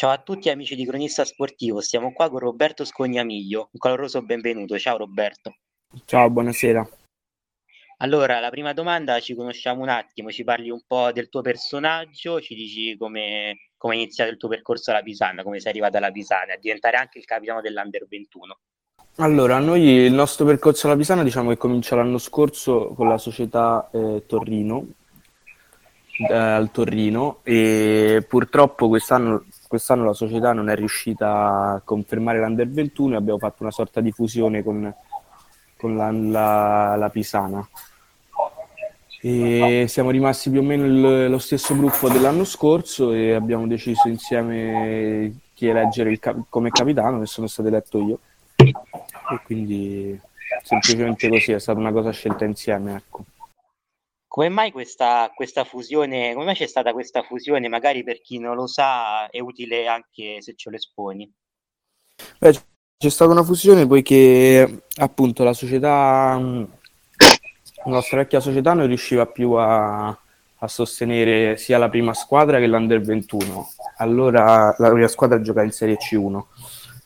Ciao a tutti amici di Cronista Sportivo, stiamo qua con Roberto Scognamiglio. Un caloroso benvenuto, ciao Roberto. Ciao, buonasera. Allora, la prima domanda, ci conosciamo un attimo, ci parli un po' del tuo personaggio, ci dici come, come è iniziato il tuo percorso alla Pisana, come sei arrivato alla Pisana, a diventare anche il capitano dell'Under 21. Allora, noi il nostro percorso alla Pisana diciamo che comincia l'anno scorso con la società eh, Torrino, eh, al Torrino, e purtroppo quest'anno, quest'anno la società non è riuscita a confermare l'Under 21 e abbiamo fatto una sorta di fusione con, con la, la, la Pisana e siamo rimasti più o meno il, lo stesso gruppo dell'anno scorso e abbiamo deciso insieme chi eleggere cap- come capitano e sono stato eletto io e quindi semplicemente così è stata una cosa scelta insieme ecco. Come mai questa, questa fusione, come mai c'è stata questa fusione? Magari per chi non lo sa è utile anche se ce lo esponi. Beh, c'è stata una fusione poiché appunto la società la nostra vecchia società non riusciva più a, a, sostenere sia la prima squadra che l'Under 21. Allora la prima squadra gioca in Serie C1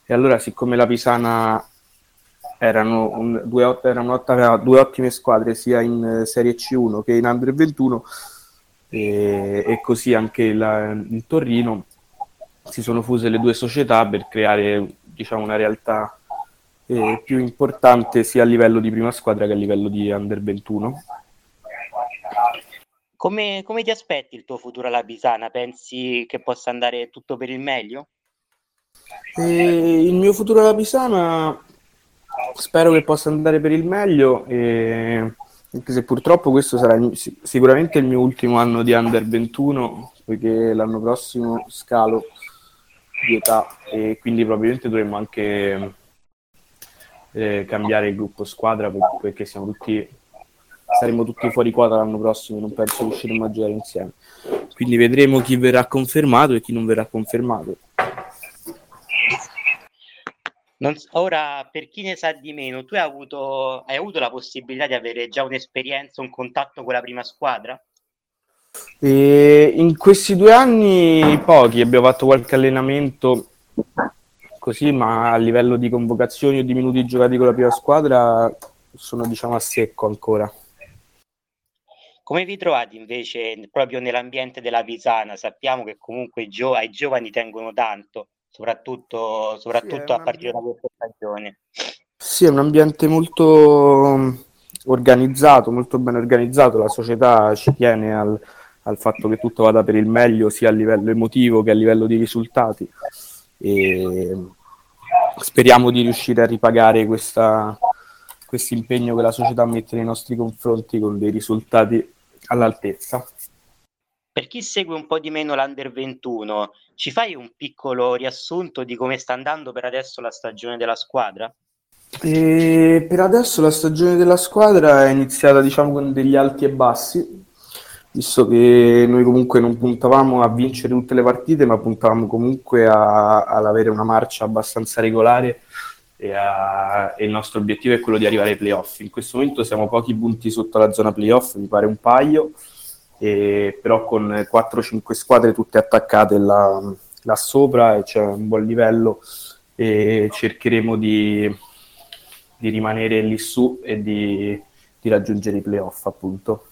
e allora siccome la Pisana erano, un, due, erano aveva due ottime squadre sia in Serie C1 che in Under 21 e, e così anche la, il Torino si sono fuse le due società per creare diciamo, una realtà eh, più importante sia a livello di prima squadra che a livello di under 21. Come, come ti aspetti il tuo futuro alla Pisana? Pensi che possa andare tutto per il meglio? Eh, il mio futuro alla Pisana spero che possa andare per il meglio, eh, anche se purtroppo questo sarà sicuramente il mio ultimo anno di under 21, poiché l'anno prossimo scalo di età e quindi probabilmente dovremmo anche eh, cambiare il gruppo squadra perché siamo tutti saremo tutti fuori quadra l'anno prossimo non penso riusciremo a giocare insieme. Quindi vedremo chi verrà confermato e chi non verrà confermato non, ora per chi ne sa di meno tu hai avuto, hai avuto la possibilità di avere già un'esperienza un contatto con la prima squadra e in questi due anni pochi abbiamo fatto qualche allenamento così, ma a livello di convocazioni o di minuti giocati con la prima squadra sono diciamo a secco ancora. Come vi trovate invece proprio nell'ambiente della Pisana? Sappiamo che comunque i, gio- ai giovani tengono tanto, soprattutto, soprattutto sì, a partire da questa stagione. Sì, è un ambiente molto organizzato, molto ben organizzato, la società ci tiene al, al fatto che tutto vada per il meglio sia a livello emotivo che a livello di risultati e speriamo di riuscire a ripagare questo impegno che la società mette nei nostri confronti con dei risultati all'altezza. Per chi segue un po' di meno l'Under 21, ci fai un piccolo riassunto di come sta andando per adesso la stagione della squadra? E per adesso la stagione della squadra è iniziata diciamo con degli alti e bassi, visto che noi comunque non puntavamo a vincere tutte le partite, ma puntavamo comunque a, ad avere una marcia abbastanza regolare e, a, e, il nostro obiettivo è quello di arrivare ai playoff. In questo momento siamo pochi punti sotto la zona playoff, mi pare un paio, e, però con 4-5 squadre tutte attaccate là, là sopra e c'è un buon livello e cercheremo di, di rimanere lì su e di, di raggiungere i playoff appunto.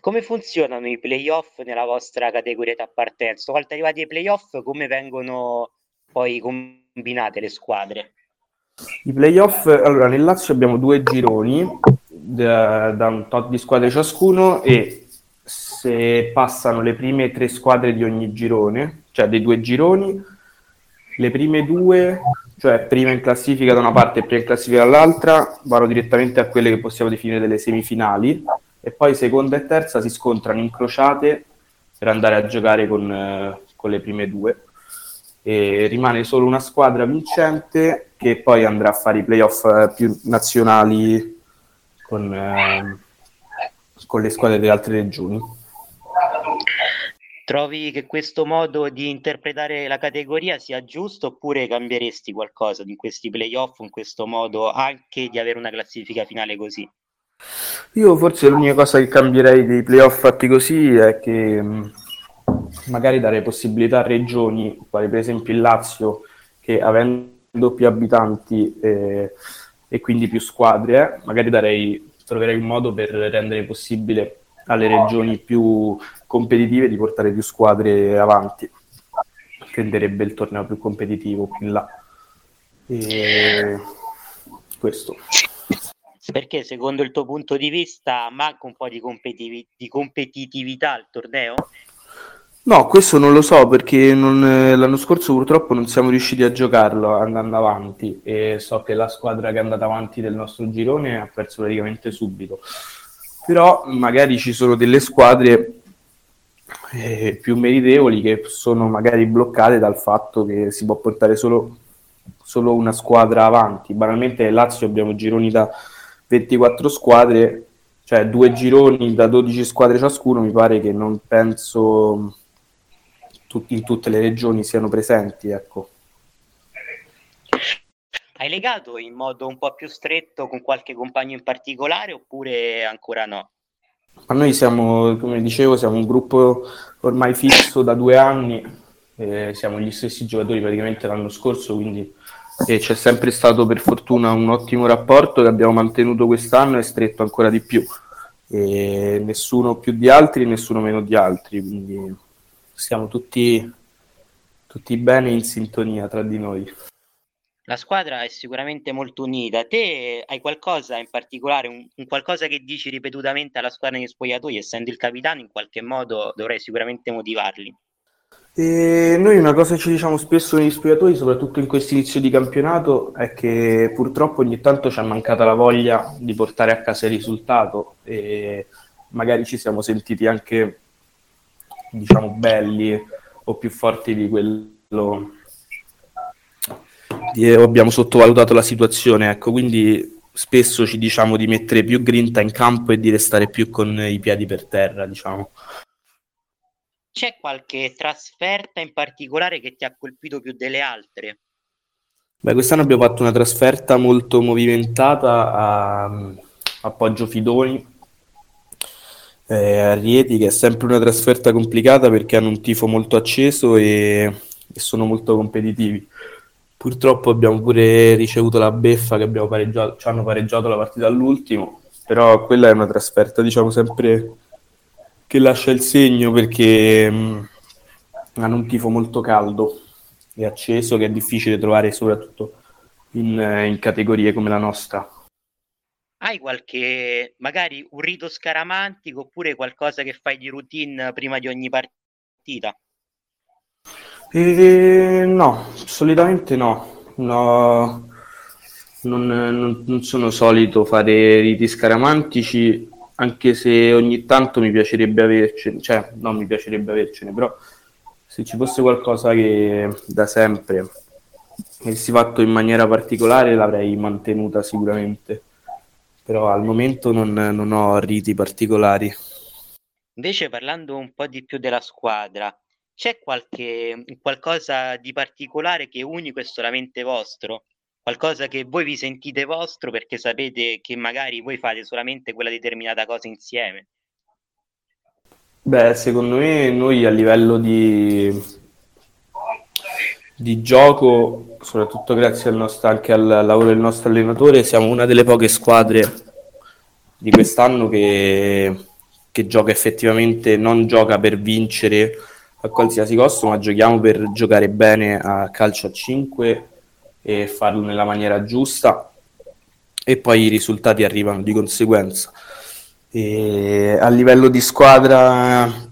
Come funzionano i playoff nella vostra categoria di appartenenza? Una volta arrivati ai playoff, come vengono poi combinate le squadre? I playoff, allora nel Lazio abbiamo due gironi da, da un tot di squadre ciascuno e se passano le prime tre squadre di ogni girone, cioè dei due gironi, le prime due, cioè prima in classifica da una parte e prima in classifica dall'altra, vanno direttamente a quelle che possiamo definire delle semifinali e poi seconda e terza si scontrano incrociate per andare a giocare con, eh, con le prime due e rimane solo una squadra vincente che poi andrà a fare i playoff eh, più nazionali con, eh, con le squadre delle altre regioni. Trovi che questo modo di interpretare la categoria sia giusto oppure cambieresti qualcosa in questi playoff, in questo modo anche di avere una classifica finale così? Io forse l'unica cosa che cambierei dei playoff fatti così è che magari dare possibilità a regioni, quali per esempio il Lazio, che avendo più abitanti eh, e quindi più squadre, magari darei, troverei un modo per rendere possibile alle regioni più competitive di portare più squadre avanti. Renderebbe il torneo più competitivo più in là. E questo. Perché secondo il tuo punto di vista manca un po' di, competitiv- di competitività al torneo? No, questo non lo so perché non, l'anno scorso purtroppo non siamo riusciti a giocarlo andando avanti e so che la squadra che è andata avanti del nostro girone ha perso praticamente subito. Però magari ci sono delle squadre eh, più meritevoli che sono magari bloccate dal fatto che si può portare solo, solo una squadra avanti. Banalmente nel Lazio abbiamo gironi da 24 squadre, cioè due gironi da 12 squadre ciascuno, mi pare che non penso in tutte le regioni siano presenti. Ecco. Hai legato in modo un po' più stretto con qualche compagno in particolare oppure ancora no? Ma noi siamo, come dicevo, siamo un gruppo ormai fisso da due anni, eh, siamo gli stessi giocatori praticamente l'anno scorso, quindi e c'è sempre stato per fortuna un ottimo rapporto che abbiamo mantenuto quest'anno e stretto ancora di più. E nessuno più di altri, nessuno meno di altri, quindi siamo tutti, tutti bene in sintonia tra di noi. La squadra è sicuramente molto unita. Te hai qualcosa in particolare, un, un qualcosa che dici ripetutamente alla squadra negli spogliatoi, essendo il capitano, in qualche modo dovrai sicuramente motivarli. E noi una cosa che ci diciamo spesso negli spogliatoi, soprattutto in questo inizio di campionato, è che purtroppo ogni tanto ci è mancata la voglia di portare a casa il risultato e magari ci siamo sentiti anche, diciamo, belli o più forti di quello di, abbiamo sottovalutato la situazione, ecco, quindi spesso ci diciamo di mettere più grinta in campo e di restare più con i piedi per terra, diciamo. C'è qualche trasferta in particolare che ti ha colpito più delle altre? Beh, quest'anno abbiamo fatto una trasferta molto movimentata a, a Poggio Fidoni, eh, a Rieti, che è sempre una trasferta complicata perché hanno un tifo molto acceso e, e sono molto competitivi. Purtroppo abbiamo pure ricevuto la beffa che abbiamo pareggiato, ci hanno pareggiato la partita all'ultimo, però quella è una trasferta, diciamo, sempre che lascia il segno perché mh, hanno un tifo molto caldo e acceso che è difficile trovare soprattutto in, in categorie come la nostra. Hai qualche, magari un rito scaramantico oppure qualcosa che fai di routine prima di ogni partita? Eh, no, solitamente no. no non, non, non, sono solito fare riti scaramantici anche se ogni tanto mi piacerebbe avercene, cioè non mi piacerebbe avercene, però se ci fosse qualcosa che da sempre avessi fatto in maniera particolare l'avrei mantenuta sicuramente, però al momento non, non ho riti particolari. Invece parlando un po' di più della squadra, c'è qualche qualcosa di particolare che è unico e solamente vostro? qualcosa che voi vi sentite vostro perché sapete che magari voi fate solamente quella determinata cosa insieme? Beh, secondo me noi a livello di, di gioco, soprattutto grazie al nostro, anche al lavoro del nostro allenatore, siamo una delle poche squadre di quest'anno che, che gioca effettivamente, non gioca per vincere a qualsiasi costo, ma giochiamo per giocare bene a calcio a 5 e farlo nella maniera giusta e poi i risultati arrivano di conseguenza. E a livello di squadra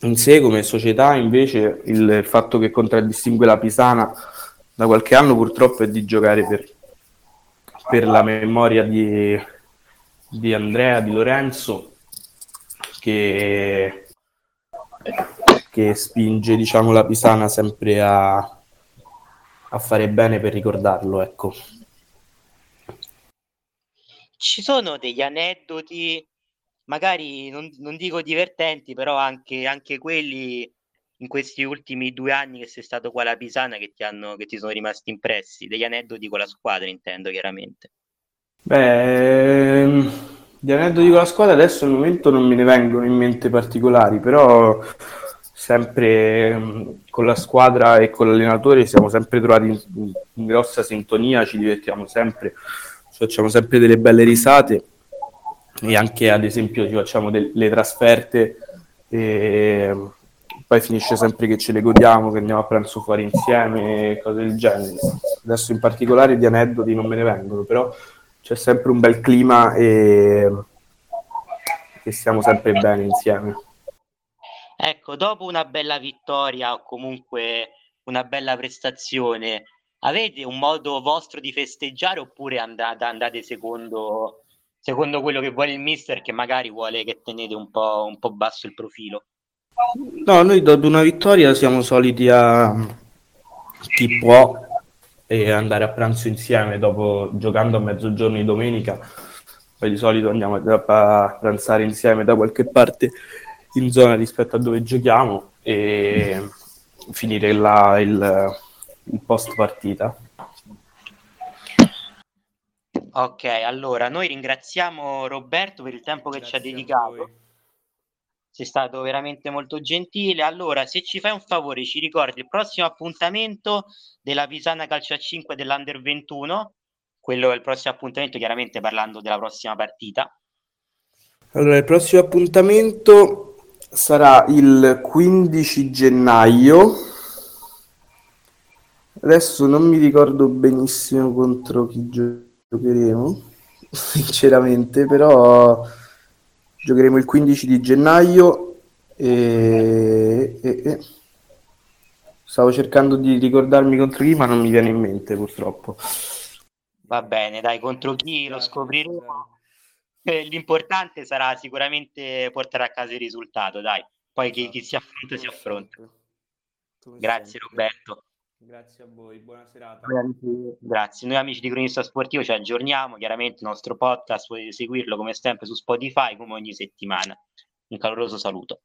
in sé, come società, invece, il fatto che contraddistingue la Pisana da qualche anno purtroppo è di giocare per, per la memoria di, di Andrea, di Lorenzo, che, che spinge diciamo, la Pisana sempre a, a fare bene per ricordarlo, ecco. Ci sono degli aneddoti, magari non, non dico divertenti, però anche, anche, quelli in questi ultimi due anni che sei stato qua alla Pisana che ti, hanno, che ti sono rimasti impressi, degli aneddoti con la squadra intendo chiaramente. Beh, gli aneddoti con la squadra adesso al momento non me ne vengono in mente particolari, però sempre mm, con la squadra e con l'allenatore siamo sempre trovati in, in grossa sintonia, ci divertiamo sempre, ci facciamo sempre delle belle risate e anche ad esempio ci facciamo delle trasferte e poi finisce sempre che ce le godiamo, che andiamo a pranzo fuori insieme, cose del genere. Adesso in particolare di aneddoti non me ne vengono, però c'è sempre un bel clima e che stiamo sempre bene insieme. Ecco, dopo una bella vittoria o comunque una bella prestazione, avete un modo vostro di festeggiare oppure andate, andate secondo, secondo, quello che vuole il mister che magari vuole che tenete un po', un po' basso il profilo? No, noi dopo una vittoria siamo soliti a chi può e andare a pranzo insieme dopo giocando a mezzogiorno di domenica. Poi di solito andiamo a pranzare insieme da qualche parte in zona rispetto a dove giochiamo e finire là il, il post partita. Ok, allora noi ringraziamo Roberto per il tempo che Grazie ci ha dedicato. Sei stato veramente molto gentile. Allora, se ci fai un favore, ci ricordi il prossimo appuntamento della Pisana Calcio a 5 dell'Under 21. Quello è il prossimo appuntamento, chiaramente parlando della prossima partita. Allora, il prossimo appuntamento sarà il 15 gennaio. Adesso non mi ricordo benissimo contro chi giocheremo, sinceramente, però giocheremo il 15 di gennaio e, e, e... stavo cercando di ricordarmi contro chi, ma non mi viene in mente purtroppo. Va bene, dai, contro chi lo scopriremo eh, l'importante sarà sicuramente portare a casa il risultato, dai. Poi chi, chi si affronta si affronta. Grazie Roberto. Grazie a voi, buona serata. Grazie, noi amici di Cronista Sportivo ci aggiorniamo, chiaramente il nostro podcast potete seguirlo come sempre su Spotify come ogni settimana. Un caloroso saluto.